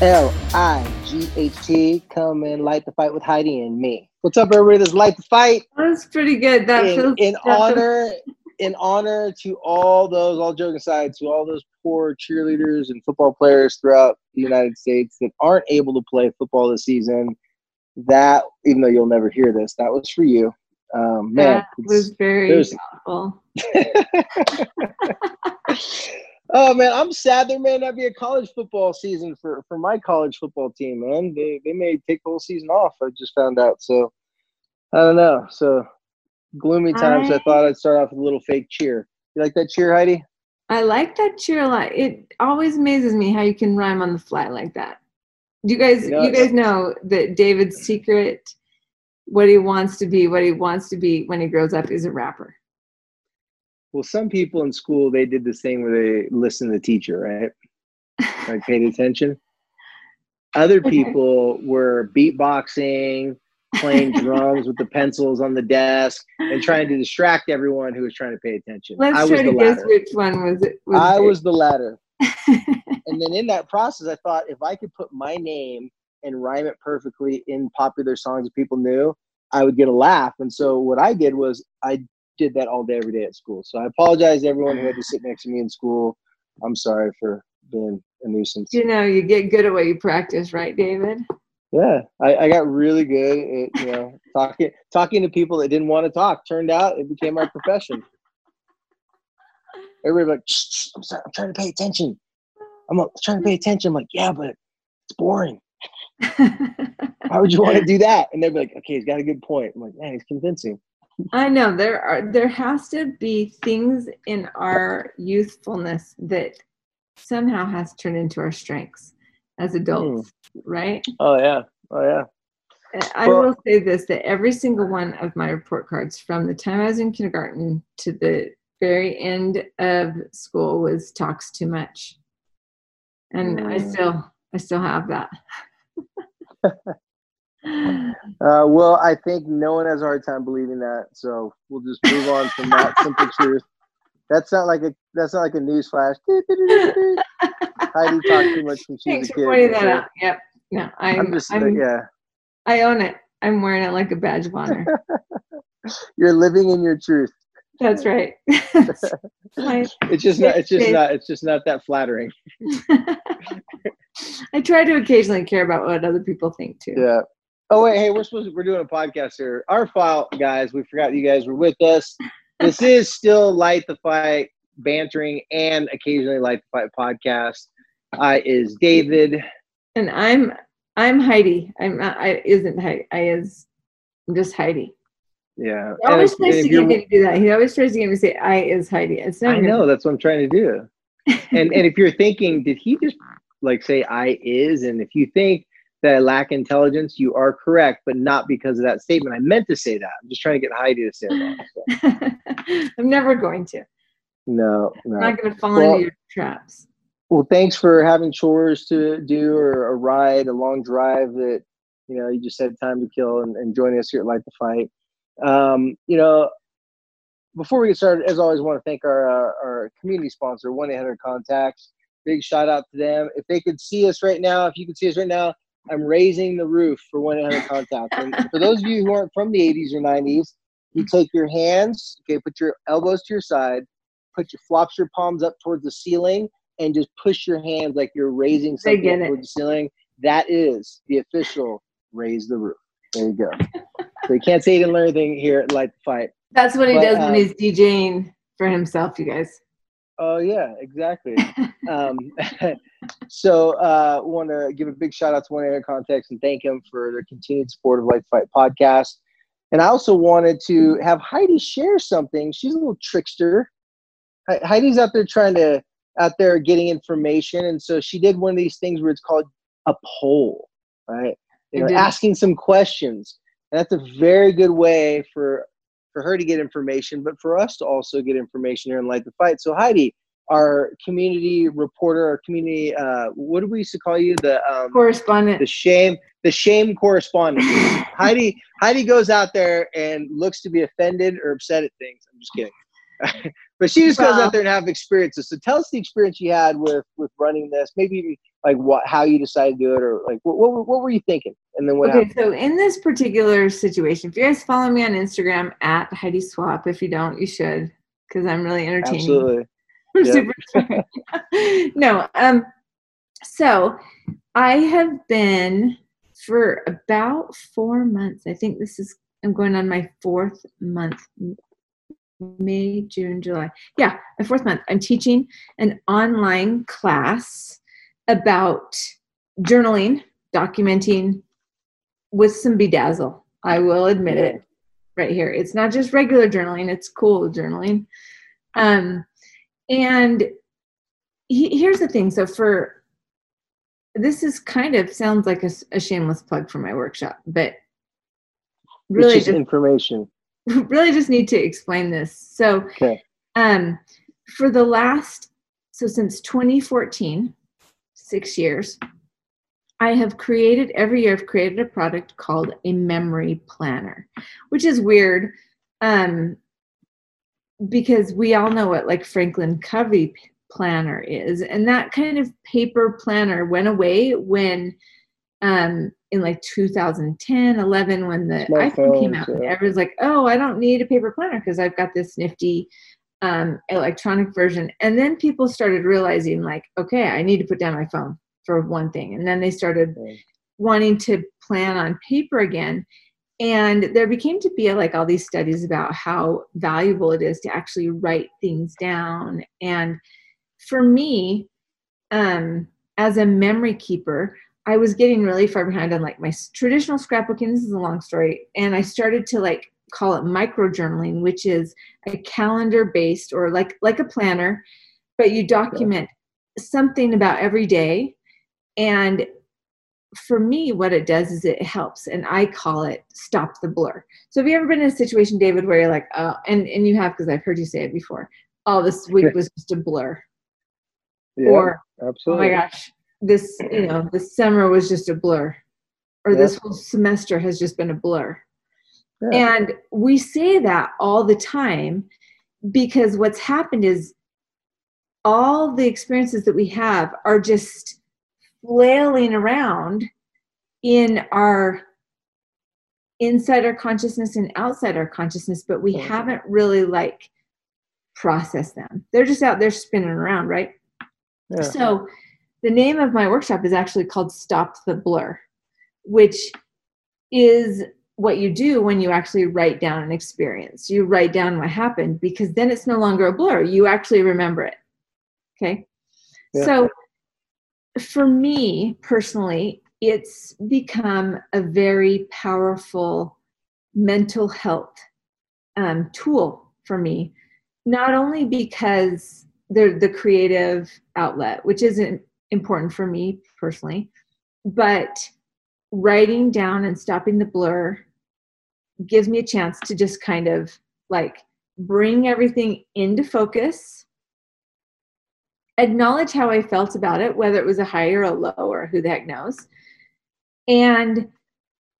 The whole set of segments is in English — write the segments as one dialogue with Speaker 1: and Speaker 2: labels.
Speaker 1: L I G H T. Come and light the fight with Heidi and me. What's up, everybody? This is light the fight.
Speaker 2: That's pretty good. That
Speaker 1: in,
Speaker 2: feels
Speaker 1: in honor, in honor to all those, all joking aside, to all those poor cheerleaders and football players throughout the United States that aren't able to play football this season. That, even though you'll never hear this, that was for you. Um, man,
Speaker 2: that was very thoughtful.
Speaker 1: oh man, I'm sad there may not be a college football season for for my college football team, man. They they may take the whole season off. I just found out. So I don't know. So gloomy times. I,
Speaker 2: I-
Speaker 1: thought I'd start off with a little fake cheer. You like that cheer, Heidi?
Speaker 2: I like that cheer a lot. It always amazes me how you can rhyme on the fly like that. You guys,
Speaker 1: You know,
Speaker 2: you guys know that David's secret, what he wants to be, what he wants to be when he grows up, is a rapper.
Speaker 1: Well, some people in school they did this thing where they listened to the teacher, right? Like paid attention. Other people were beatboxing, playing drums with the pencils on the desk, and trying to distract everyone who was trying to pay attention.
Speaker 2: Let's
Speaker 1: I was
Speaker 2: try
Speaker 1: the
Speaker 2: to guess
Speaker 1: latter.
Speaker 2: which one was it.
Speaker 1: I
Speaker 2: it.
Speaker 1: was the latter. And then in that process, I thought if I could put my name and rhyme it perfectly in popular songs that people knew, I would get a laugh. And so what I did was I did that all day, every day at school. So I apologize to everyone who had to mm. sit next to me in school. I'm sorry for being a nuisance.
Speaker 2: you know, you get good at what you practice, right, David?
Speaker 1: Yeah, I, I got really good at you know talking talking to people that didn't want to talk. Turned out it became my profession. Everybody like, "Shh, shh, I'm sorry, I'm trying to pay attention. I'm trying to pay attention. I'm like, yeah, but it's boring. Why would you want to do that? And they'd be like, okay, he's got a good point. I'm like, man, he's convincing.
Speaker 2: I know there are there has to be things in our youthfulness that somehow has turned into our strengths as adults, right?
Speaker 1: Oh yeah, oh yeah.
Speaker 2: I
Speaker 1: Well-
Speaker 2: will say this that every single one of my report cards from the time I was in kindergarten to the very end of school was talks too much. And I
Speaker 1: Mm.
Speaker 2: still I still have that.
Speaker 1: Uh, well, I think no one has a hard time believing that, so we'll just move on from that simple truth. That's not like a that's not like a news flash. Heidi talked too much when she was
Speaker 2: Thanks
Speaker 1: a
Speaker 2: for
Speaker 1: kid.
Speaker 2: pointing that out. Yep. No, I'm,
Speaker 1: I'm just
Speaker 2: I'm,
Speaker 1: yeah.
Speaker 2: I own it. I'm wearing it like a badge of honor.
Speaker 1: You're living in your truth.
Speaker 2: That's right.
Speaker 1: It's just not. It's just not. It's just not that flattering.
Speaker 2: I try to occasionally care about what other people think too.
Speaker 1: Yeah. Oh wait, hey, we're supposed to, we're doing a podcast here. Our file, guys. We forgot you guys were with us. This is still light the fight, bantering, and occasionally light the fight podcast. I is David.
Speaker 2: And I'm I'm Heidi. I'm not, I isn't Heidi. I is I'm just Heidi.
Speaker 1: Yeah.
Speaker 2: He always
Speaker 1: if-
Speaker 2: tries to get me to do that. He always tries to get me to say I is Heidi. It's not
Speaker 1: I know that's what I'm trying to do. And and if you're thinking, did he just like say I is? And if you think that I lack intelligence, you are correct, but not because of that statement. I meant to say that. I'm just trying to get Heidi to say that. So,
Speaker 2: I'm never going to.
Speaker 1: no, no.
Speaker 2: I'm not going to fall
Speaker 1: Well-
Speaker 2: into your traps.
Speaker 1: Well, thanks for having chores to do or a ride, a long drive that you know you just had time to kill and, and joining us here at Light the Fight. Um, you know, before we get started, as always, want to thank our uh, our community sponsor, One Eight Hundred Contacts. Big shout out to them. If they could see us right now, if you could see us right now, I'm raising the roof for One Eight Hundred Contacts. And for those of you who aren't from the 80s or 90s, you take your hands, okay, put your elbows to your side, put your flops your palms up towards the ceiling, and just push your hands like you're raising something towards the ceiling. That is the official raise the roof. There you go. so you can't say you didn't learn anything here at Light the Fight.
Speaker 2: That's what he
Speaker 1: But,
Speaker 2: does
Speaker 1: um,
Speaker 2: when he's DJing for himself, you guys.
Speaker 1: Oh yeah, exactly. um, so uh, want to give a big shout out to One Air Context and thank him for their continued support of Light the Fight podcast. And I also wanted to have Heidi share something. She's a little trickster. Heidi's out there trying to out there getting information, and so she did one of these things where it's called a poll, right? You know, asking some questions. And that's a very good way for for her to get information, but for us to also get information here and Light the Fight. So Heidi, our community reporter, our community, uh, what do we used to call you? The um,
Speaker 2: correspondent.
Speaker 1: The shame, the shame correspondent. Heidi, Heidi goes out there and looks to be offended or upset at things. I'm just kidding. but she just goes out there and have experiences. So tell us the experience you had with with running this. Maybe like what how you decided to do it, or like what what, what were you thinking, and then what
Speaker 2: okay,
Speaker 1: happened?
Speaker 2: So in this particular situation, if you guys follow me on Instagram at Heidi Swapp, if you don't, you should because I'm really entertaining.
Speaker 1: Absolutely.
Speaker 2: i'm Super no, um, so I have been for about four months. I think this is I'm going on my fourth month May, June, July. Yeah, my fourth month. I'm teaching an online class about journaling, documenting with some bedazzle. I will admit it right here. It's not just regular journaling, it's cool journaling. Um, and he, here's the thing so, for this is kind of sounds like a, a shameless plug for my workshop, but really
Speaker 1: just, information
Speaker 2: really just need to explain this. So,
Speaker 1: okay.
Speaker 2: um, for the last, so since 2014, six years, I have created, every year I've created a product called a memory planner, which is weird um, because we all know what like Franklin Covey planner is. And that kind of paper planner went away when um, in like 2010, 11, when the iPhone came out, yeah. everyone's like, oh, I don't need a paper planner because I've got this nifty um, electronic version. And then people started realizing, like, okay, I need to put down my phone for one thing. And then they started wanting to plan on paper again. And there became to be like all these studies about how valuable it is to actually write things down. And for me, um, as a memory keeper, I was getting really far behind on like my traditional scrapbooking. This is a long story. And I started to like call it micro journaling, which is a calendar based or like like a planner, but you document something about every day. And for me, what it does is it helps, and I call it stop the blur. So have you ever been in a situation, David, where you're like, oh, and and you have because I've heard you say it before. Oh, this week was just a blur.
Speaker 1: Yeah, or
Speaker 2: absolutely. oh my gosh, this you know this summer was just a blur or yeah. this whole semester has just been a blur yeah. and we say that all the time because what's happened is all the experiences that we have are just flailing around in our inside our consciousness and outside our consciousness but we haven't really like processed them they're just out there spinning around right yeah. so the name of my workshop is actually called Stop the Blur, which is what you do when you actually write down an experience. You write down what happened because then it's no longer a blur. You actually remember it. Okay. Yeah. So for me personally, it's become a very powerful mental health um, tool for me, not only because they're the creative outlet, which isn't important for me personally. But writing down and stopping the blur gives me a chance to just kind of like bring everything into focus, acknowledge how I felt about it, whether it was a high or a low or who the heck knows, and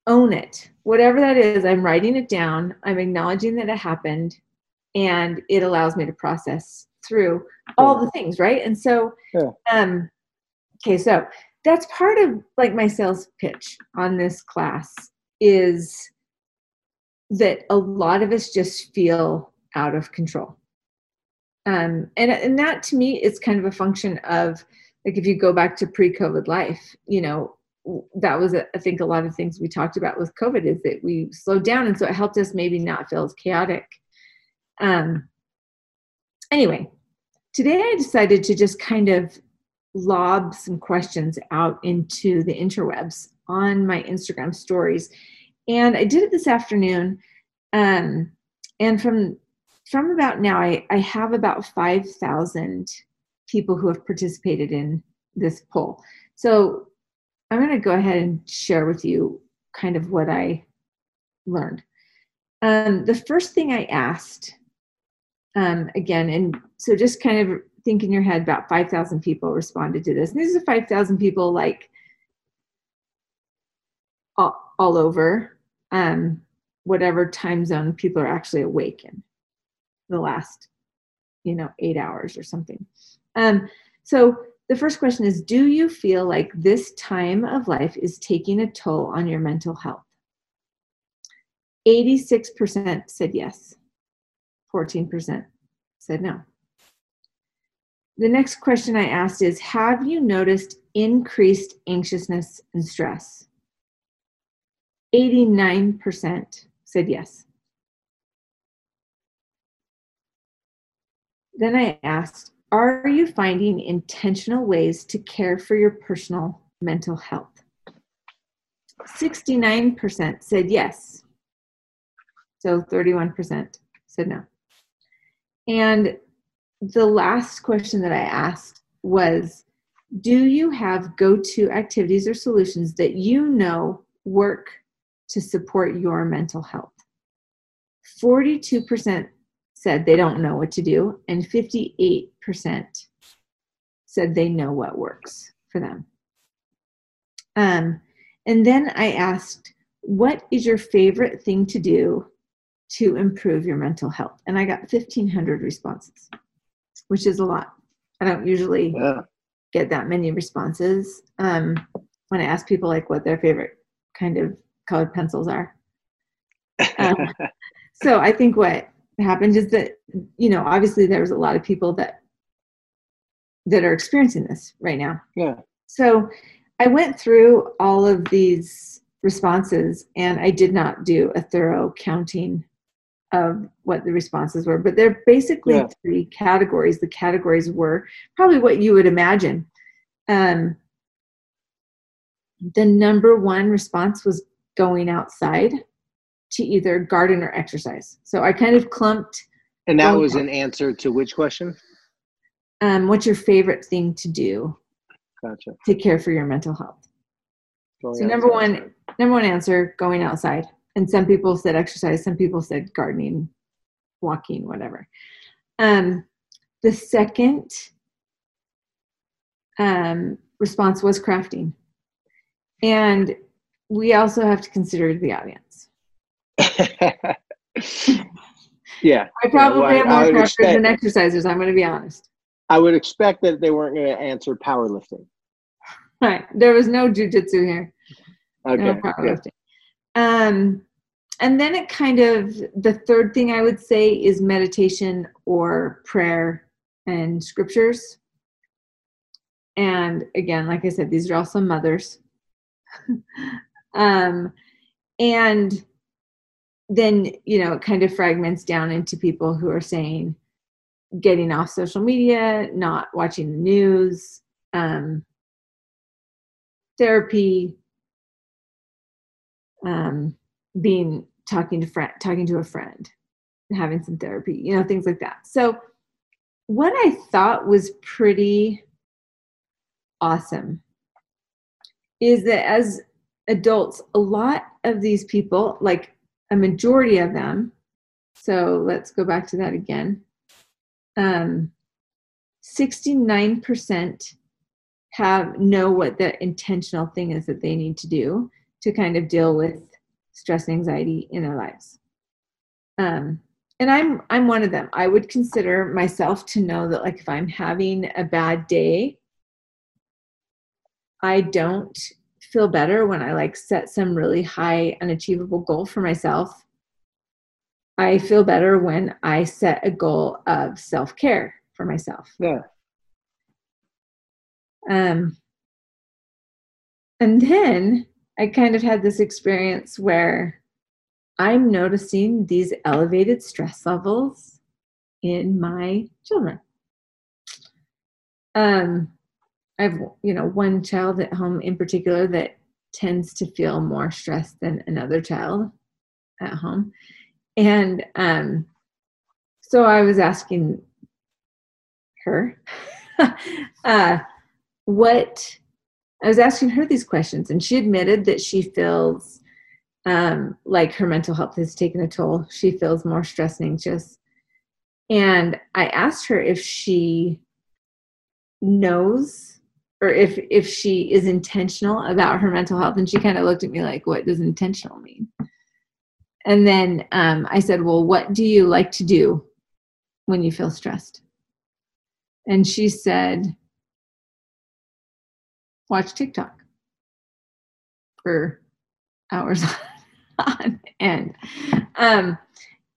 Speaker 2: own it. Whatever that is, I'm writing it down, I'm acknowledging that it happened, and it allows me to process through all the things, right? And so, yeah. um, Okay, so that's part of like my sales pitch on this class is that a lot of us just feel out of control. Um, and, and that to me is kind of a function of like if you go back to pre-COVID life, you know, that was I think a lot of things we talked about with COVID is that we slowed down, and so it helped us maybe not feel as chaotic. Um, anyway, today I decided to just kind of lob some questions out into the interwebs on my Instagram stories. And I did it this afternoon Um, and from from about now, I, I have about 5,000 people who have participated in this poll. So I'm going to go ahead and share with you kind of what I learned. Um, the first thing I asked, um, again, and so just kind of think in your head about 5,000 people responded to this. And these are 5,000 people like all, all over um, whatever time zone people are actually awake in the last, you know, eight hours or something. Um, so the first question is Do you feel like this time of life is taking a toll on your mental health? 86% said yes, 14% said no. The next question I asked is Have you noticed increased anxiousness and stress? 89% said yes. Then I asked, Are you finding intentional ways to care for your personal mental health? 69% said yes. So 31% said no. And the last question that I asked was Do you have go to activities or solutions that you know work to support your mental health? 42% said they don't know what to do, and 58% said they know what works for them. Um, and then I asked, What is your favorite thing to do to improve your mental health? And I got 1,500 responses which is a lot. I don't usually yeah. get that many responses um, when I ask people like what their favorite kind of colored pencils are. Um, so I think what happened is that you know obviously there's a lot of people that that are experiencing this right now.
Speaker 1: Yeah.
Speaker 2: So I went through all of these responses and I did not do a thorough counting of what the responses were, but they're basically yeah. three categories. The categories were probably what you would imagine. Um, the number one response was going outside to either garden or exercise. So I kind of clumped.
Speaker 1: And that was out. an answer to which question?
Speaker 2: Um, what's your favorite thing to do?
Speaker 1: Gotcha.
Speaker 2: To care for your mental health. Going so number one, number one answer: going outside and some people said exercise some people said gardening walking whatever um, the second um, response was crafting and we also have to consider the audience.
Speaker 1: Yeah.
Speaker 2: I probably yeah, well, have more crafters than exercisers i'm going to be honest.
Speaker 1: I would expect that they weren't going to answer powerlifting.
Speaker 2: Right there was no jujitsu here.
Speaker 1: Okay no powerlifting.
Speaker 2: Um, and then it kind of, the third thing I would say is meditation or prayer and scriptures. And again, like I said, these are also mothers. um, and then, you know, it kind of fragments down into people who are saying getting off social media, not watching the news, um, therapy, um, being talking to friend talking to a friend having some therapy you know things like that. So what i thought was pretty awesome is that as adults a lot of these people like a majority of them so let's go back to that again um, 69% have know what the intentional thing is that they need to do to kind of deal with stress and anxiety in their lives. Um, and I'm I'm one of them. I would consider myself to know that like if I'm having a bad day, I don't feel better when I like set some really high unachievable goal for myself. I feel better when I set a goal of self-care for myself.
Speaker 1: Yeah.
Speaker 2: Um and then I kind of had this experience where I'm noticing these elevated stress levels in my children. Um, I have, you know, one child at home in particular that tends to feel more stressed than another child at home. And um, so I was asking her uh, what I was asking her these questions, and she admitted that she feels um, like her mental health has taken a toll. She feels more stressed and anxious. And I asked her if she knows or if if she is intentional about her mental health and she kind of looked at me like what does intentional mean? And then um, i said well what do you like to do when you feel stressed? And she said watch tiktok for hours on end. Um,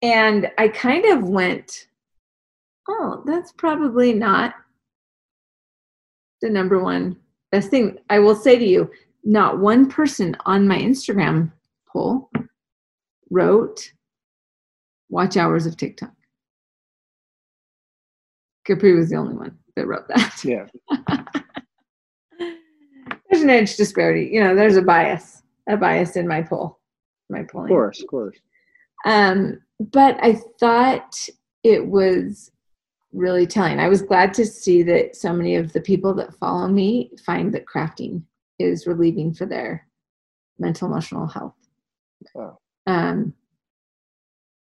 Speaker 2: and i kind of went oh that's probably not the number one best thing. I will say to you, not one person on my Instagram poll wrote watch hours of TikTok. Capri was the only one that wrote that.
Speaker 1: Yeah.
Speaker 2: there's an age disparity. You know, there's a bias, a bias in my poll, my polling.
Speaker 1: Of course, of course.
Speaker 2: Um, but I thought it was really telling. I was glad to see that so many of the people that follow me find that crafting is relieving for their mental emotional health.
Speaker 1: Wow.
Speaker 2: Um,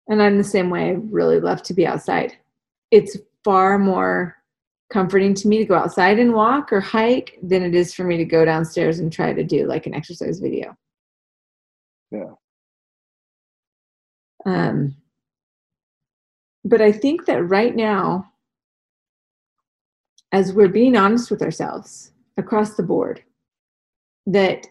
Speaker 2: and I'm the same way. I really love to be outside. It's far more comforting to me to go outside and walk or hike than it is for me to go downstairs and try to do like an exercise video.
Speaker 1: Yeah.
Speaker 2: Um, but I think that right now, as we're being honest with ourselves across the board, that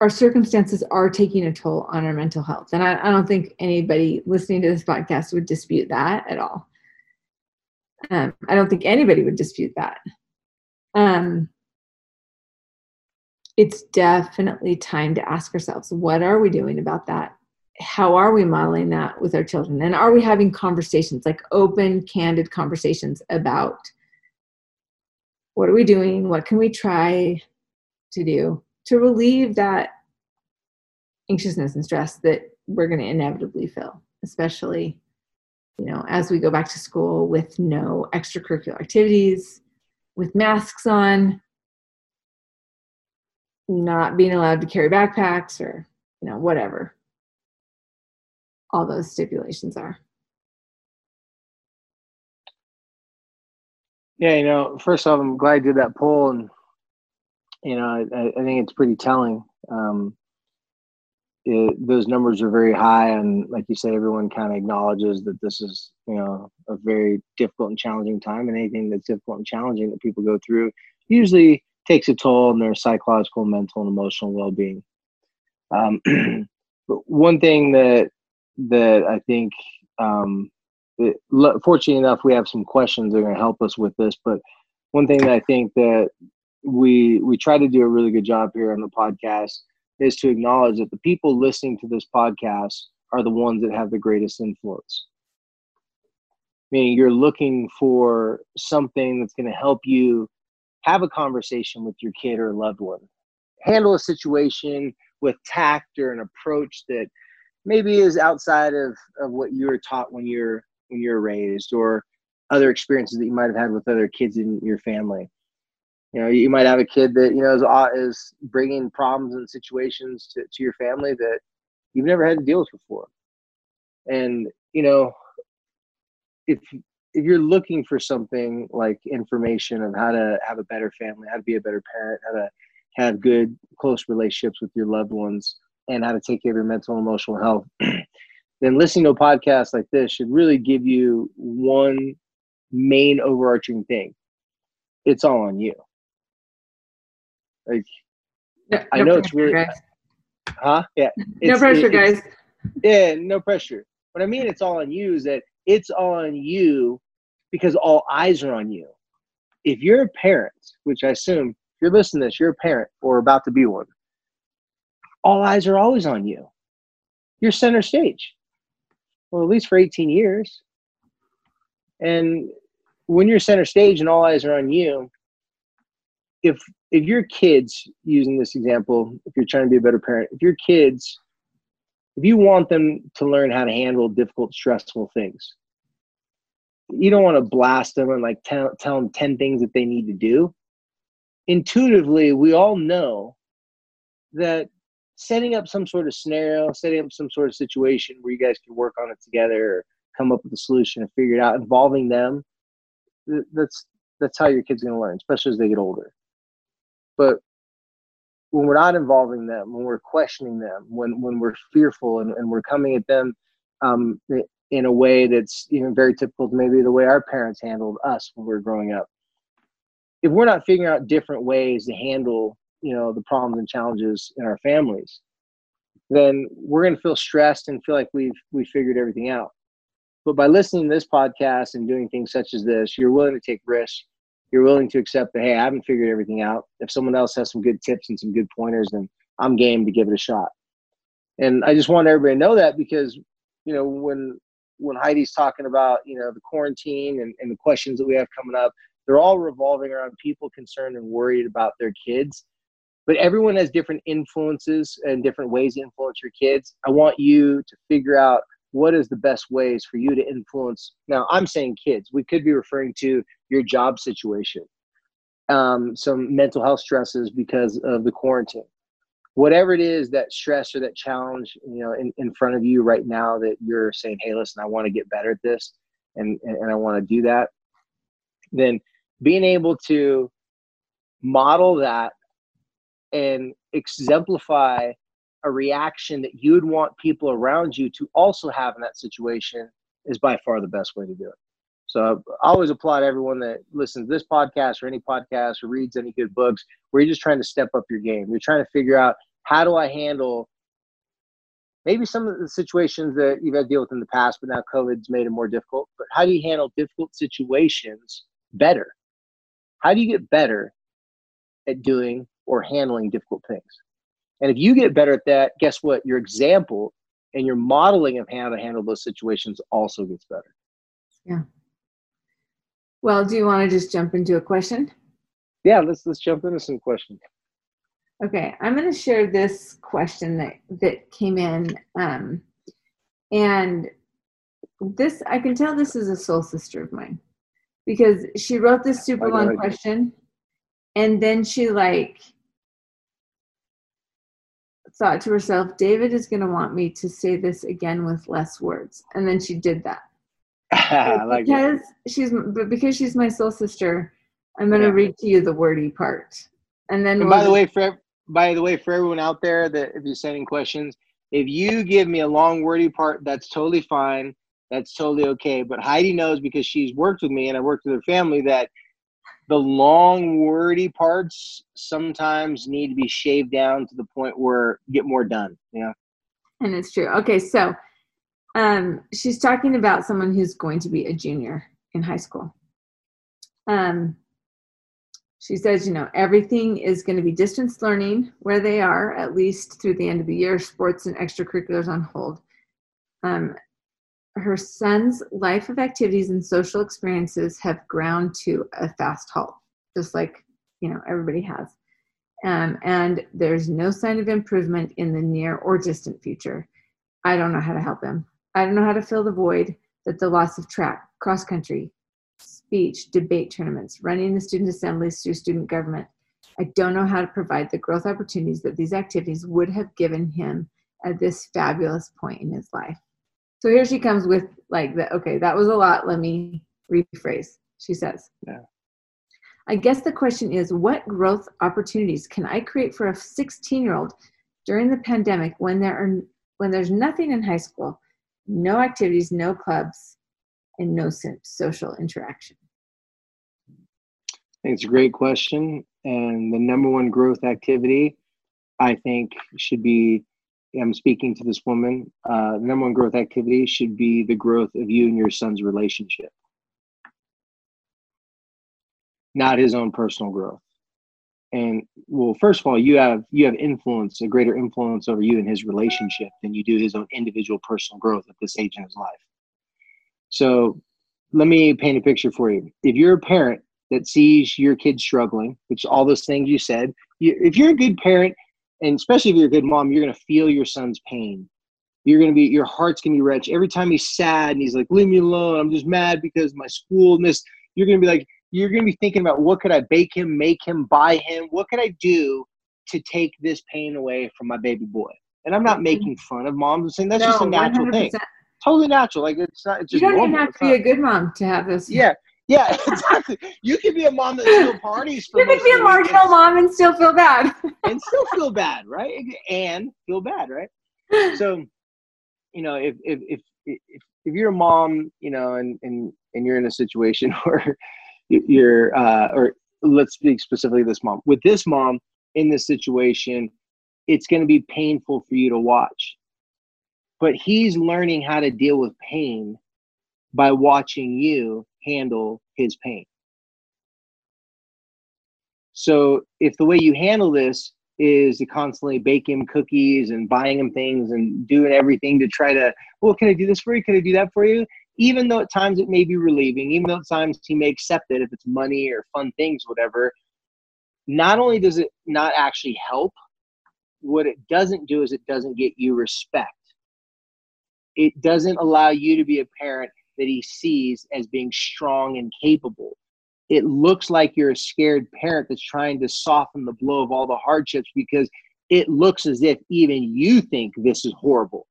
Speaker 2: our circumstances are taking a toll on our mental health. And I, I, don't think anybody listening to this podcast would dispute that at all. Um, I don't think anybody would dispute that. Um, it's definitely time to ask ourselves what are we doing about that how are we modeling that with our children? And are we having conversations like open candid conversations about what are we doing? What can we try to do to relieve that anxiousness and stress that we're going to inevitably feel especially you know as we go back to school with no extracurricular activities with masks on not being allowed to carry backpacks or you know whatever all those stipulations are.
Speaker 1: Yeah, you know, first off, I'm glad you did that poll, and you know, I, I think it's pretty telling. Um, it, those numbers are very high, and like you said, everyone kind of acknowledges that this is, you know, a very difficult and challenging time, and anything that's difficult and challenging that people go through usually takes a toll on their psychological, mental, and emotional well-being. Um, but one thing that that I think, um, it, fortunately enough, we have some questions that are going to help us with this. But one thing that I think that we we try to do a really good job here on the podcast is to acknowledge that the people listening to this podcast are the ones that have the greatest influence. Meaning, you're looking for something that's going to help you have a conversation with your kid or loved one, handle a situation with tact or an approach that maybe is outside of, of what you were taught when you're when you're raised or other experiences that you might have had with other kids in your family. You know you might have a kid that you know is, is bringing problems and situations to, to your family that you've never had to deal with before. And you know if if you're looking for something like information of how to have a better family how to be a better parent how to have good close relationships with your loved ones and how to take care of your mental and emotional health, then listening to a podcast like this should really give you one main overarching thing. It's all on you. Like, no, I know it's really, guys. huh? Yeah.
Speaker 2: no pressure, guys.
Speaker 1: Yeah, no pressure. What I mean, it's all on you is that it's all on you because all eyes are on you. If you're a parent, which I assume if you're listening to this, you're a parent or about to be one all eyes are always on you. You're center stage. Well, at least for 18 years. And when you're center stage and all eyes are on you, if if your kids using this example, if you're trying to be a better parent, if your kids if you want them to learn how to handle difficult, stressful things, you don't want to blast them and like tell, tell them 10 things that they need to do. Intuitively, we all know that setting up some sort of scenario, setting up some sort of situation where you guys can work on it together or come up with a solution and figure it out, involving them, that's that's how your kid's going to learn, especially as they get older. But when we're not involving them, when we're questioning them, when when we're fearful and, and we're coming at them um, in a way that's know very typical to maybe the way our parents handled us when we were growing up. If we're not figuring out different ways to handle you know the problems and challenges in our families, then we're going to feel stressed and feel like we've we figured everything out. But by listening to this podcast and doing things such as this, you're willing to take risks. You're willing to accept that hey i haven't figured everything out. If someone else has some good tips and some good pointers then i'm game to give it a shot. And i just want everybody to know that because you know when when heidi's talking about you know the quarantine and, and the questions that we have coming up they're all revolving around people concerned and worried about their kids but everyone has different influences and different ways to influence your kids. I want you to figure out what is the best ways for you to influence. Now i'm saying kids. We could be referring to your job situation um, some mental health stresses because of the quarantine. Whatever it is that stress or that challenge you know in, in front of you right now that you're saying hey listen i want to get better at this and and, and i want to do that then being able to model that and exemplify a reaction that you'd want people around you to also have in that situation is by far the best way to do it. So I always applaud everyone that listens to this podcast or any podcast or reads any good books where you're just trying to step up your game. You're trying to figure out how do I handle maybe some of the situations that you've had to deal with in the past, but now COVID's made it more difficult. But how do you handle difficult situations better? How do you get better at doing or handling difficult things? And if you get better at that, guess what? Your example and your modeling of how to handle those situations also gets better.
Speaker 2: Yeah. Well, do you want to just jump into a question?
Speaker 1: Yeah, let's let's jump into some questions.
Speaker 2: Okay, I'm going to share this question that that came in, um, and this I can tell this is a soul sister of mine because she wrote this super long question, and then she like thought to herself, David is going to want me to say this again with less words. And then she did that. like because it. she's but because she's my soul sister, I'm going to yeah. read to you the wordy part. And then
Speaker 1: and we'll by the way for by the way for everyone out there that if you're sending questions, if you give me a long wordy part, that's totally fine. That's totally okay. But Heidi knows because she's worked with me and I worked with her family that the long wordy parts sometimes need to be shaved down to the point where get more done yeah
Speaker 2: and it's true. Okay so um she's talking about someone who's going to be a junior in high school. Um she says you know everything is going to be distance learning where they are at least through the end of the year sports and extracurriculars on hold. Um, her son's life of activities and social experiences have ground to a fast halt, just like you know everybody has. Um, and there's no sign of improvement in the near or distant future. I don't know how to help him. I don't know how to fill the void that the loss of track, cross country, speech, debate tournaments, running the student assemblies through student government. I don't know how to provide the growth opportunities that these activities would have given him at this fabulous point in his life. So here she comes with like the okay, that was a lot. Let me rephrase. She says. Yeah. I guess the question is what growth opportunities can I create for a 16 year old during the pandemic when there are when there's nothing in high school, no activities, no clubs, and no social interaction?
Speaker 1: I think it's a great question. And the number one growth activity I think should be am speaking to this woman, uh, number one growth activity should be the growth of you and your son's relationship, not his own personal growth. And well, first of all, you have you have influence, a greater influence over you and his relationship than you do his own individual personal growth at this age in his life. So let me paint a picture for you. If you're a parent that sees your kid struggling, which all those things you said, you, if you're a good parent and especially if you're a good mom, you're going to feel your son's pain. You're gonna be your heart's gonna be wrenched. Every time he's sad and he's like leave me alone i'm just mad because my school and this you're gonna be like you're gonna be thinking about what could i bake him make him buy him? What could i do to take this pain away from my baby boy? And i'm not mm-hmm. making fun of moms. I'm saying that's no, just a natural 100%. thing totally natural. Like it's not it's
Speaker 2: you don't even have to be a good mom to have this.
Speaker 1: Yeah yeah, exactly. You can be a mom that still parties.
Speaker 2: you can be a marginal mom and still feel bad.
Speaker 1: and still feel bad, right? And feel bad, right? So, you know, if if if if, if you're a mom, you know, and and and you're in a situation where you're, uh, or let's speak specifically this mom. With this mom in this situation, it's going to be painful for you to watch. But he's learning how to deal with pain by watching you handle his pain. So if the way you handle this is to constantly bake him cookies and buying him things and doing everything to try to, well, can I do this for you? Can I do that for you? Even though at times it may be relieving, even though at times he may accept it if it's money or fun things, whatever, not only does it not actually help, what it doesn't do is it doesn't get you respect. It doesn't allow you to be a parent that he sees as being strong and capable. It looks like you're a scared parent that's trying to soften the blow of all the hardships because it looks as if even you think this is horrible.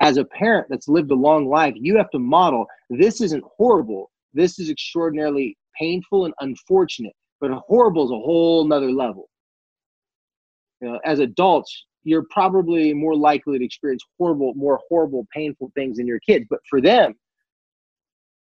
Speaker 1: As a parent that's lived a long life, you have to model this isn't horrible. This is extraordinarily painful and unfortunate, but horrible is a whole nother level. You know, as adults, you're probably more likely to experience horrible, more horrible, painful things than your kids. But for them,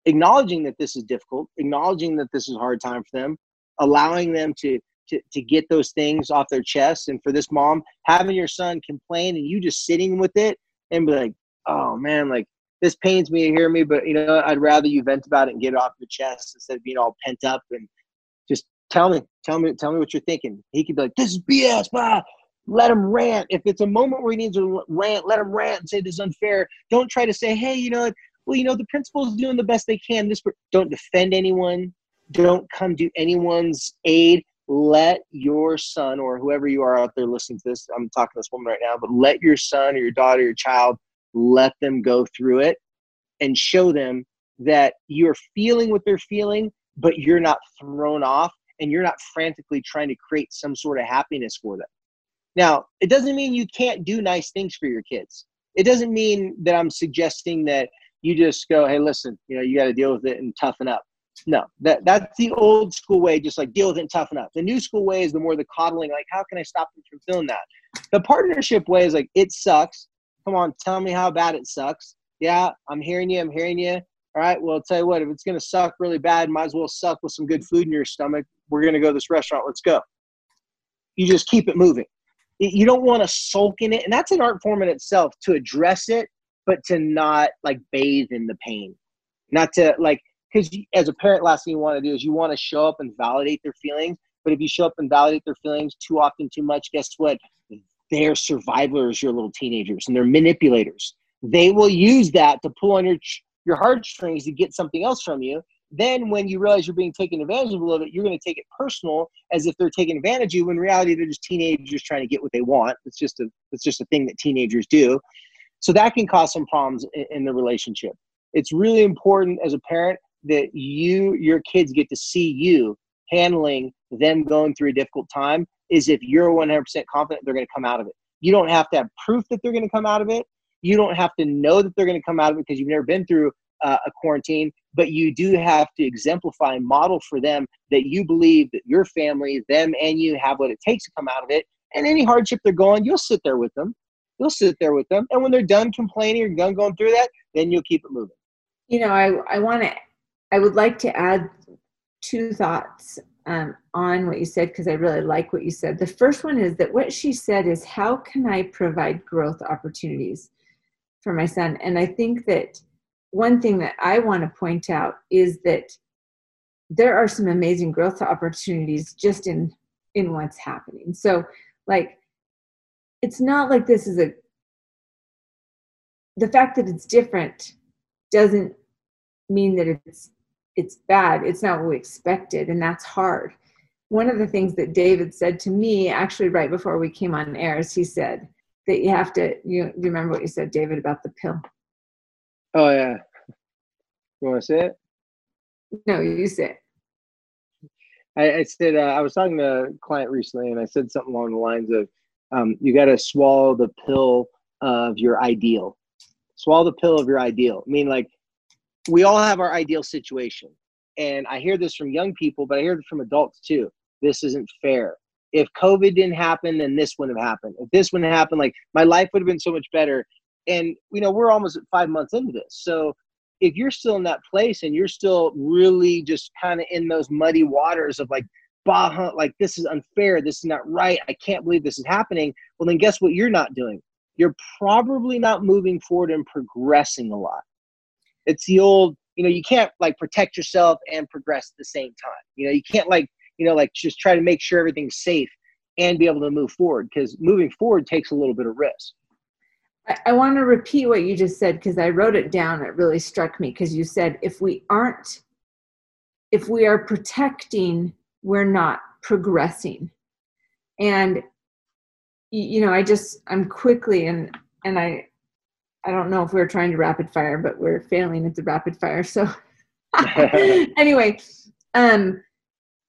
Speaker 1: acknowledging that this is difficult, acknowledging that this is a hard time for them, allowing them to to, to get those things off their chest. And for this mom, having your son complain and you just sitting with it and be like, oh man, like this pains me to hear me, but you know, I'd rather you vent about it and get it off your chest instead of being all pent up and just tell me, tell me, tell me what you're thinking. He could be like, this is BS, blah. Let him rant. If it's a moment where he needs to rant, let him rant and say this is unfair. Don't try to say, hey, you know, well, you know, the principal's doing the best they can. This don't defend anyone. Don't come to anyone's aid. Let your son or whoever you are out there listening to this, I'm talking to this woman right now, but let your son or your daughter, your child, let them go through it and show them that you're feeling what they're feeling, but you're not thrown off and you're not frantically trying to create some sort of happiness for them. Now, it doesn't mean you can't do nice things for your kids. It doesn't mean that I'm suggesting that you just go, hey, listen, you know, you got to deal with it and toughen up. No, that that's the old school way, just like deal with it and toughen up. The new school way is the more the coddling, like how can I stop them from feeling that? The partnership way is like it sucks. Come on, tell me how bad it sucks. Yeah, I'm hearing you. I'm hearing you. All right. Well, I'll tell you what. If it's gonna suck really bad, might as well suck with some good food in your stomach. We're gonna go to this restaurant. Let's go. You just keep it moving. You don't want to sulk in it, and that's an art form in itself. To address it but to not like bathe in the pain, not to like because as a parent, last thing you want to do is you want to show up and validate their feelings. But if you show up and validate their feelings too often, too much, guess what? They're survivors, your little teenagers, and they're manipulators. They will use that to pull on your your heartstrings to get something else from you. Then, when you realize you're being taken advantage of a little bit, you're going to take it personal as if they're taking advantage of you. When in reality, they're just teenagers trying to get what they want. It's just a it's just a thing that teenagers do. So that can cause some problems in, in the relationship. It's really important as a parent that you, your kids get to see you handling them going through a difficult time is if you're 100% confident they're going to come out of it. You don't have to have proof that they're going to come out of it. You don't have to know that they're going to come out of it because you've never been through uh, a quarantine, but you do have to exemplify and model for them that you believe that your family, them and you have what it takes to come out of it. And any hardship they're going, you'll sit there with them you'll sit there with them. And when they're done complaining or done going through that, then you'll keep it moving.
Speaker 2: You know, I, I want to, I would like to add two thoughts um, on what you said because I really like what you said. The first one is that what she said is, How can I provide growth opportunities for my son? And I think that one thing that I want to point out is that there are some amazing growth opportunities just in in what's happening. So, like, it's not like this is a the fact that it's different doesn't mean that it's it's bad it's not what we expected and that's hard one of the things that david said to me actually right before we came on air is he said that you have to you, you remember what you said david about the pill
Speaker 1: Oh yeah. You want to say it?
Speaker 2: no you said
Speaker 1: I, I said uh, I was talking to a client recently, and I said something along the lines of, um, "You got to swallow the pill of your ideal. Swallow the pill of your ideal." I mean, like we all have our ideal situation, and I hear this from young people, but I hear it from adults too. This isn't fair. If COVID didn't happen, then this wouldn't have happened. If this wouldn't happen, like my life would have been so much better. And you know, we're almost five months into this, so if you're still in that place and you're still really just kind of in those muddy waters of like bah like this is unfair this is not right i can't believe this is happening. Well then guess what you're not doing? You're probably not moving forward and progressing a lot. It's the old you know you can't like protect yourself and progress at the same time. You know you can't like you know like just try to make sure everything's safe and be able to move forward because moving forward takes a little bit of risk.
Speaker 2: I, I want to repeat what you just said because I wrote it down. It really struck me because you said if we aren't, if we are protecting, we're not progressing. And you know, I just I'm quickly and and I I don't know if we are trying to rapid fire, but we're failing at the rapid fire. So anyway, um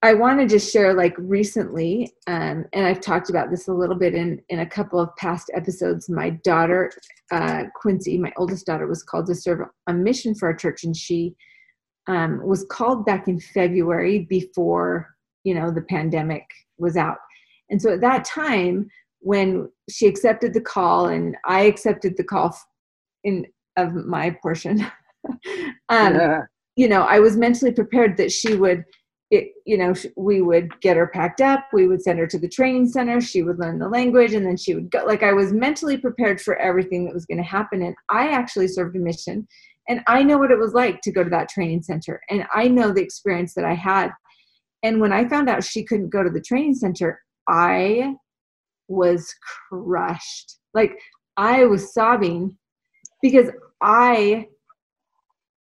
Speaker 2: I want to just share like recently, um, and I've talked about this a little bit in, in a couple of past episodes. My daughter, uh, Quincy, my oldest daughter, was called to serve a mission for our church, and she um, was called back in February before you know the pandemic was out. And so at that time, when she accepted the call, and I accepted the call in of my portion, um, yeah. you know, I was mentally prepared that she would it, you know, we would get her packed up, we would send her to the training center, she would learn the language, and then she would go. Like I was mentally prepared for everything that was going to happen. And I actually served a mission, and I know what it was like to go to that training center, and I know the experience that I had. And when I found out she couldn't go to the training center, I was crushed. Like I was sobbing because I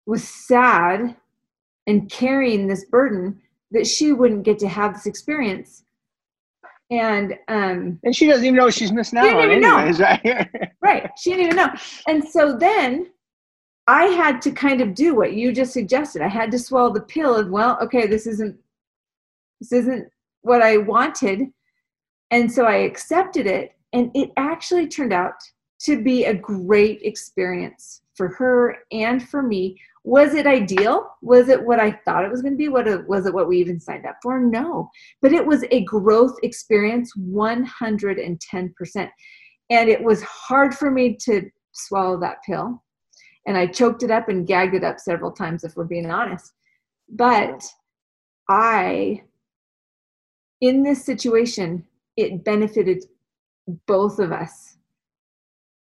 Speaker 2: was sad and carrying this burden that she wouldn't get to have this experience and um
Speaker 1: and she doesn't even know she's missing out on anyways,
Speaker 2: know. right right she didn't even know and so then i had to kind of do what you just suggested i had to swallow the pill of well okay this isn't this isn't what i wanted. And so i accepted it and it actually turned out to be a great experience for her and for me. Was it ideal? Was it what i thought it was going to be? What was it what we even signed up for? No. But it was a growth experience 110% and it was hard for me to swallow that pill. And i choked it up and gagged it up several times if we're being honest. But i in this situation it benefited both of us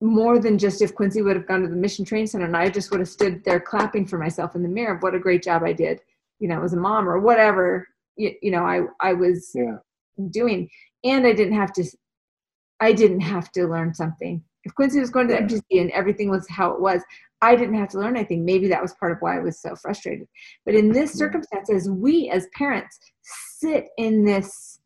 Speaker 2: more than just if Quincy would have gone to the Mission Training Center and I just would have stood there clapping for myself in the mirror of what a great job I did, you know, as a mom or whatever, you, you know, I, I was yeah. doing. And I didn't have to, I didn't have to learn something. If Quincy was going to the MTC and everything was how it was, I didn't have to learn anything. Maybe that was part of why I was so frustrated. But in this circumstance, as we as parents sit in this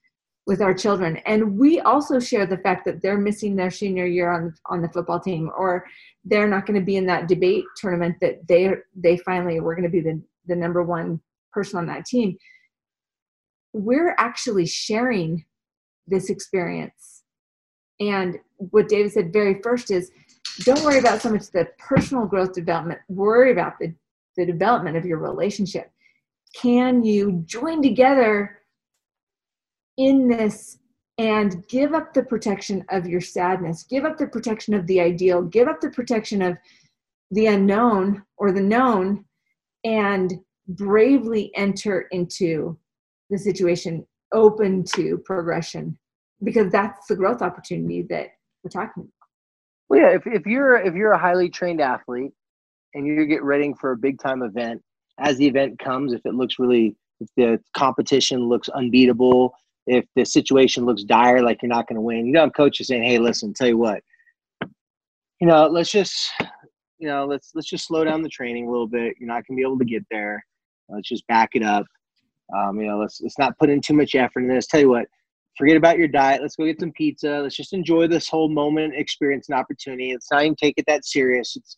Speaker 2: with our children and we also share the fact that they're missing their senior year on on the football team or they're not going to be in that debate tournament that they they finally were going to be the, the number one person on that team we're actually sharing this experience and what david said very first is don't worry about so much the personal growth development worry about the, the development of your relationship. Can you join together in this and give up the protection of your sadness, give up the protection of the ideal, give up the protection of the unknown or the known, and bravely enter into the situation open to progression because that's the growth opportunity that we're talking about.
Speaker 1: Well, yeah, if, if you're if you're a highly trained athlete and you get ready for a big time event, as the event comes, if it looks really if the competition looks unbeatable, if the situation looks dire, like you're not going to win, you don't have coaches saying, "Hey, listen, tell you what, you know, let's just, you know, let's let's just slow down the training a little bit. You're not going to be able to get there. Let's just back it up. Um, you know, let's let's not put in too much effort in this. Tell you what, forget about your diet. Let's go get some pizza. Let's just enjoy this whole moment, experience, and opportunity. Let's not even take it that serious. It's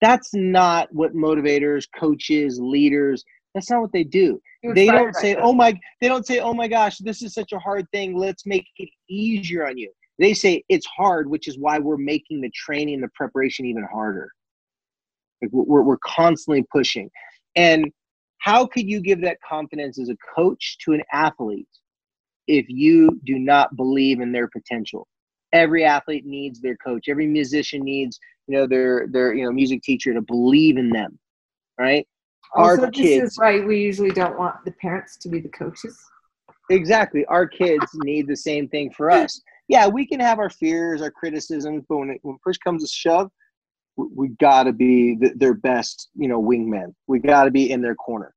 Speaker 1: that's not what motivators, coaches, leaders. That's not what they do. They don't say, "Oh my," they don't say, "Oh my gosh, this is such a hard thing. Let's make it easier on you." They say it's hard, which is why we're making the training, the preparation even harder. Like we're we're constantly pushing, and how could you give that confidence as a coach to an athlete if you do not believe in their potential. Every athlete needs their coach. Every musician needs, you know, their their you know music teacher to believe in them, right?
Speaker 2: Also, Our kids, this is why we usually don't want the parents to be the coaches.
Speaker 1: Exactly. Our kids need the same thing for us. Yeah, we can have our fears, our criticisms, but when it, when push comes to shove, we, we got to be the, their best, you know, wingman. We got to be in their corner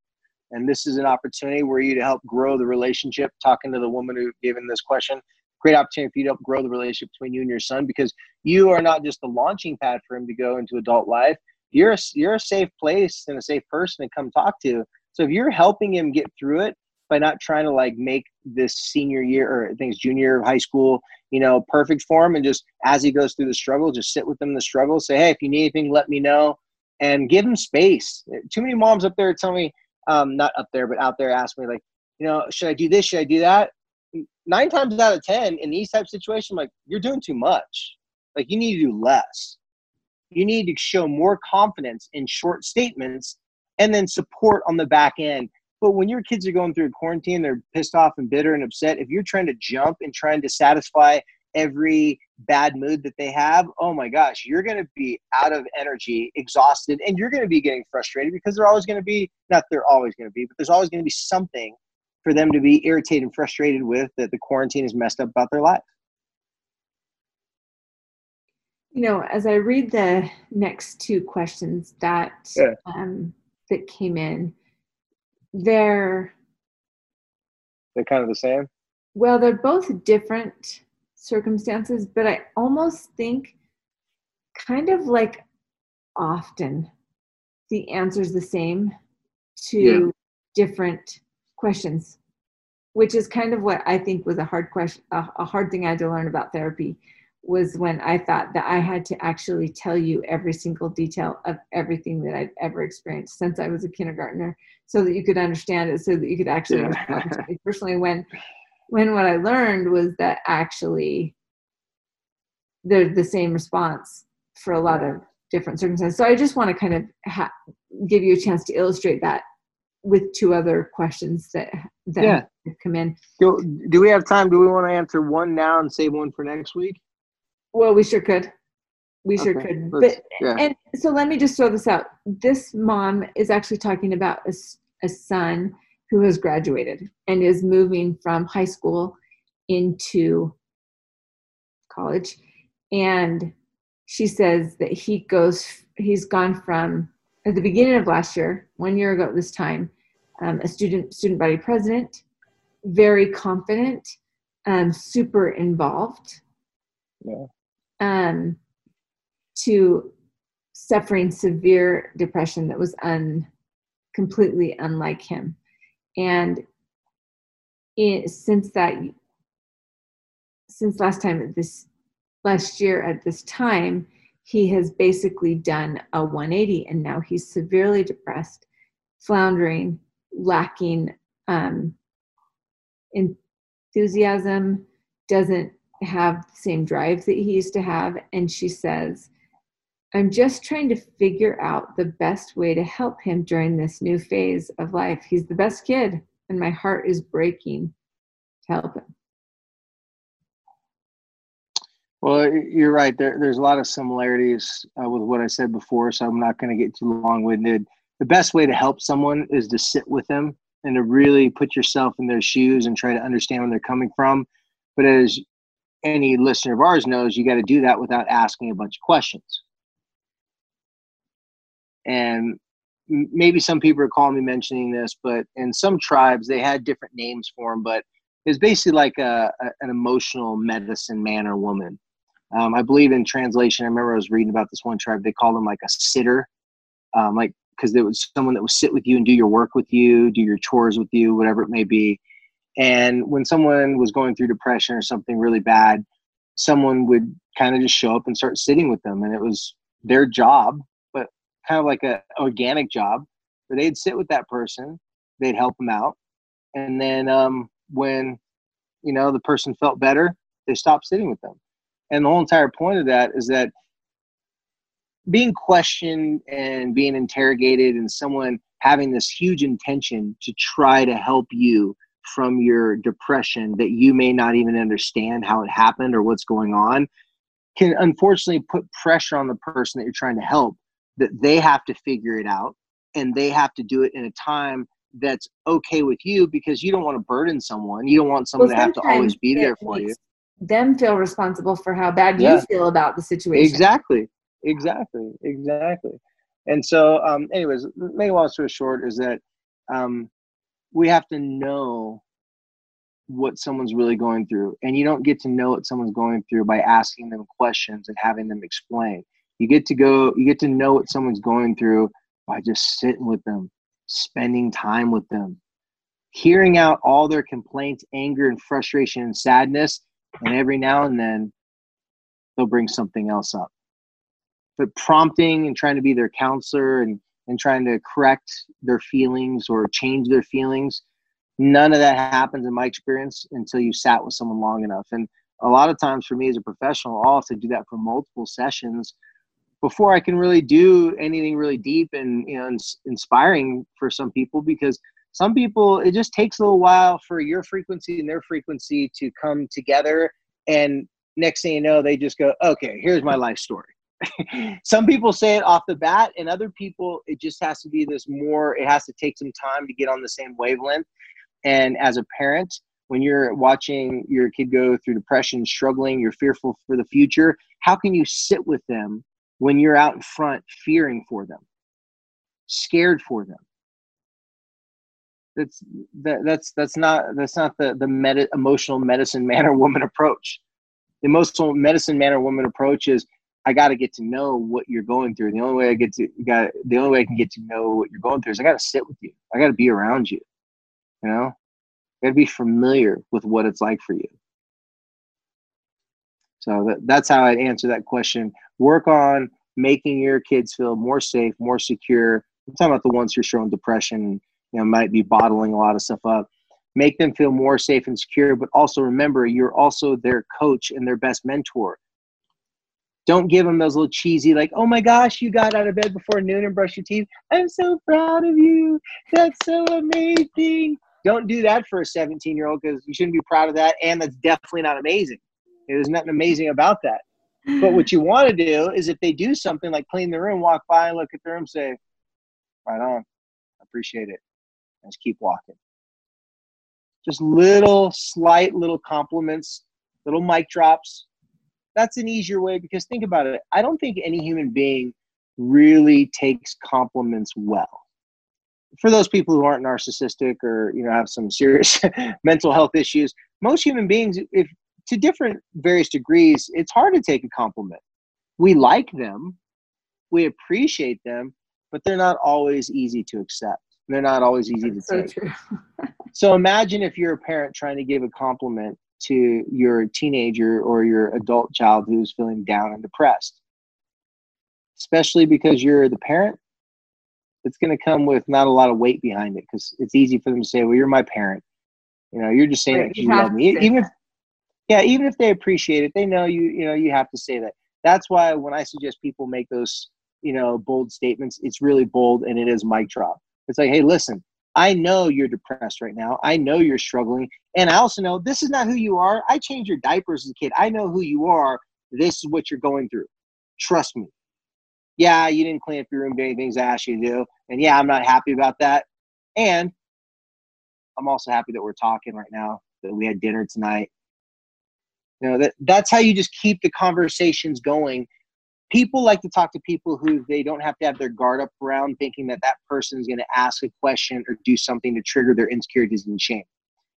Speaker 1: and this is an opportunity where you to help grow the relationship talking to the woman who gave given this question great opportunity for you to help grow the relationship between you and your son because you are not just the launching pad for him to go into adult life you're a, you're a safe place and a safe person to come talk to so if you're helping him get through it by not trying to like make this senior year or I think it's junior high school, you know, perfect for him and just as he goes through the struggle, just sit with him in the struggle. Say, hey, if you need anything, let me know and give him space. Too many moms up there tell me, um, not up there, but out there, ask me like, you know, should I do this? Should I do that? Nine times out of ten, in these type of situations, like, you're doing too much. Like you need to do less. You need to show more confidence in short statements and then support on the back end. But when your kids are going through quarantine, they're pissed off and bitter and upset. If you're trying to jump and trying to satisfy every bad mood that they have, oh my gosh, you're going to be out of energy, exhausted, and you're going to be getting frustrated because they're always going to be, not they're always going to be, but there's always going to be something for them to be irritated and frustrated with that the quarantine has messed up about their life.
Speaker 2: You know, as I read the next two questions that yeah. um, that came in, they're
Speaker 1: they're kind of the same.
Speaker 2: Well, they're both different circumstances, but I almost think kind of like often the answer is the same to yeah. different questions, which is kind of what I think was a hard question, a, a hard thing I had to learn about therapy was when I thought that I had to actually tell you every single detail of everything that I've ever experienced since I was a kindergartner so that you could understand it, so that you could actually yeah. Personally, when when what I learned was that actually they're the same response for a lot of different circumstances. So I just want to kind of ha- give you a chance to illustrate that with two other questions that that yeah. come in.
Speaker 1: Do, do we have time? Do we want to answer one now and save one for next week?
Speaker 2: Well, we sure could. We sure okay. could. Let's, but yeah. and so let me just throw this out. This mom is actually talking about a, a son who has graduated and is moving from high school into college. And she says that he goes, he's gone from at the beginning of last year, one year ago at this time, um, a student student body president, very confident, um, super involved. Yeah. Um, to suffering severe depression that was un completely unlike him and it, since that since last time this last year at this time he has basically done a 180 and now he's severely depressed floundering lacking um, enthusiasm doesn't have the same drive that he used to have. And she says I'm just trying to figure out the best way to help him during this new phase of life. He's the best kid, and my heart is breaking to help him.
Speaker 1: Well, you're right. There, there's a lot of similarities uh, with what I said before, so I'm not going to get too long winded. The best way to help someone is to sit with them and to really put yourself in their shoes and try to understand where they're coming from. But as any listener of ours knows, you got to do that without asking a bunch of questions and maybe some people are calling me mentioning this, but in some tribes they had different names for them, but it's basically like a, a, an emotional medicine man or woman. Um, I believe in translation, I remember I was reading about this one tribe. They called them like a sitter, um, like because there was someone that would sit with you and do your work with you, do your chores with you, whatever it may be. And when someone was going through depression or something really bad, someone would kind of just show up and start sitting with them. And it was their job, kind of like a organic job, where they'd sit with that person, they'd help them out. And then um, when, you know, the person felt better, they stopped sitting with them. And the whole entire point of that is that being questioned and being interrogated and someone having this huge intention to try to help you from your depression that you may not even understand how it happened or what's going on can unfortunately put pressure on the person that you're trying to help that they have to figure it out and they have to do it in a time that's okay with you because you don't want to burden someone. You don't want someone well, to have to always be there for you.
Speaker 2: them feel responsible for how bad yeah. you feel about the situation.
Speaker 1: Exactly. Exactly. Exactly. And so um anyways make a long story short is that um we have to know what someone's really going through and you don't get to know what someone's going through by asking them questions and having them explain you get to go you get to know what someone's going through by just sitting with them spending time with them hearing out all their complaints anger and frustration and sadness and every now and then they'll bring something else up. But prompting and trying to be their counselor and and trying to correct their feelings or change their feelings none of that happens in my experience until you sat with someone long enough. And a lot of times for me as a professional i'll have to do that for multiple sessions before i can really do anything really deep and you know inspiring for some people because some people it just takes a little while for your frequency and their frequency to come together and next thing you know they just go okay here's my life story. Some people say it off the bat and other people it just has to be this more it has to take some time to get on the same wavelength. And as a parent when you're watching your kid go through depression struggling you're fearful for the future how can you sit with them when you're out in front fearing for them scared for them that's that, that's that's not that's not the the med- emotional medicine man or woman approach the emotional medicine man or woman approach is I got to get to know what you're going through. The only way I get to got the only way I can get to know what you're going through is I got to sit with you. I got to be around you. You know, got to be familiar with what it's like for you. So that, that's how I'd answer that question. Work on making your kids feel more safe, more secure. I'm talking about the ones who are showing depression, you know, might be bottling a lot of stuff up. Make them feel more safe and secure, but also remember you're also their coach and their best mentor don't give them those little cheesy, like, oh my gosh, you got out of bed before noon and brushed your teeth. I'm so proud of you. That's so amazing. Don't do that for a 17 year old because you shouldn't be proud of that. And that's definitely not amazing. There's nothing amazing about that. But what you want to do is if they do something like clean the room, walk by, look at the room, say, right on, appreciate it. And just keep walking. Just little, slight little compliments, little mic drops, that's an easier way because think about it. I don't think any human being really takes compliments well. For those people who aren't narcissistic or you know have some serious mental health issues, most human beings, if to different various degrees, it's hard to take a compliment. We like them, we appreciate them, but they're not always easy to accept. They're not always easy That's to so take. so imagine if you're a parent trying to give a compliment to your teenager or your adult child who's feeling down and depressed. Especially because you're the parent, it's going to come with not a lot of weight behind it because it's easy for them to say, "Well, you're my parent." You know, you're just saying right, you, you love me. Even if, yeah, even if they appreciate it, they know you. You know, you have to say that. That's why when I suggest people make those, you know, bold statements, it's really bold and it is mic drop. It's like, hey, listen, I know you're depressed right now. I know you're struggling. And I also know this is not who you are. I changed your diapers as a kid. I know who you are. This is what you're going through. Trust me. Yeah, you didn't clean up your room, doing things I asked you to do. And yeah, I'm not happy about that. And I'm also happy that we're talking right now, that we had dinner tonight. You know, that that's how you just keep the conversations going. People like to talk to people who they don't have to have their guard up around thinking that that person is going to ask a question or do something to trigger their insecurities and shame.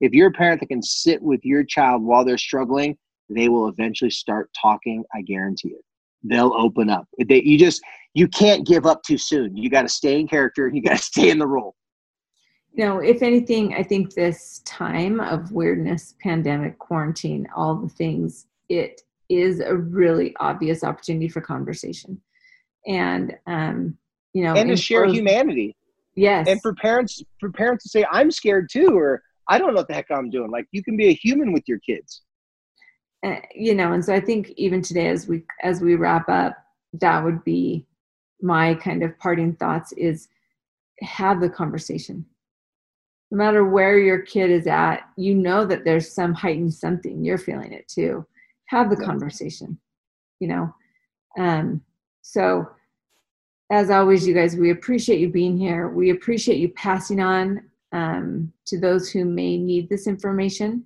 Speaker 1: If you're a parent that can sit with your child while they're struggling they will eventually start talking i guarantee it. They'll open up. They, you just you can't give up too soon. You got to stay in character you got to stay in the role
Speaker 2: you know, if anything, I think this time of weirdness, pandemic, quarantine, all the things, it is a really obvious opportunity for conversation. And, um, you know,
Speaker 1: and to share humanity.
Speaker 2: Yes.
Speaker 1: And for parents, for parents to say, I'm scared too, or I don't know what the heck I'm doing. Like you can be a human with your kids.
Speaker 2: Uh, you know, and so I think even today, as we as we wrap up, that would be my kind of parting thoughts: is have the conversation. No matter where your kid is at, you know that there's some heightened something. You're feeling it too. Have the conversation. You know, um, so as always, you guys, we appreciate you being here. We appreciate you passing on um, to those who may need this information.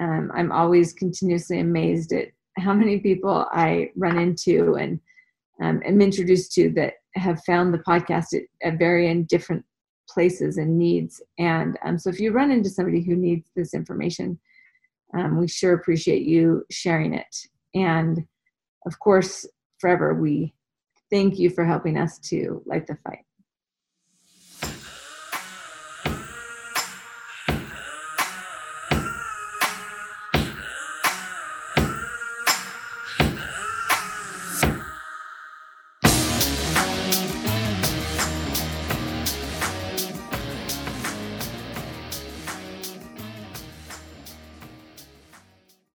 Speaker 2: Um, I'm always continuously amazed at how many people I run into and um, am introduced to that have found the podcast at, at varying different places and needs. And um, so if you run into somebody who needs this information, um, we sure appreciate you sharing it. And of course, forever, we thank you for helping us to light the fight.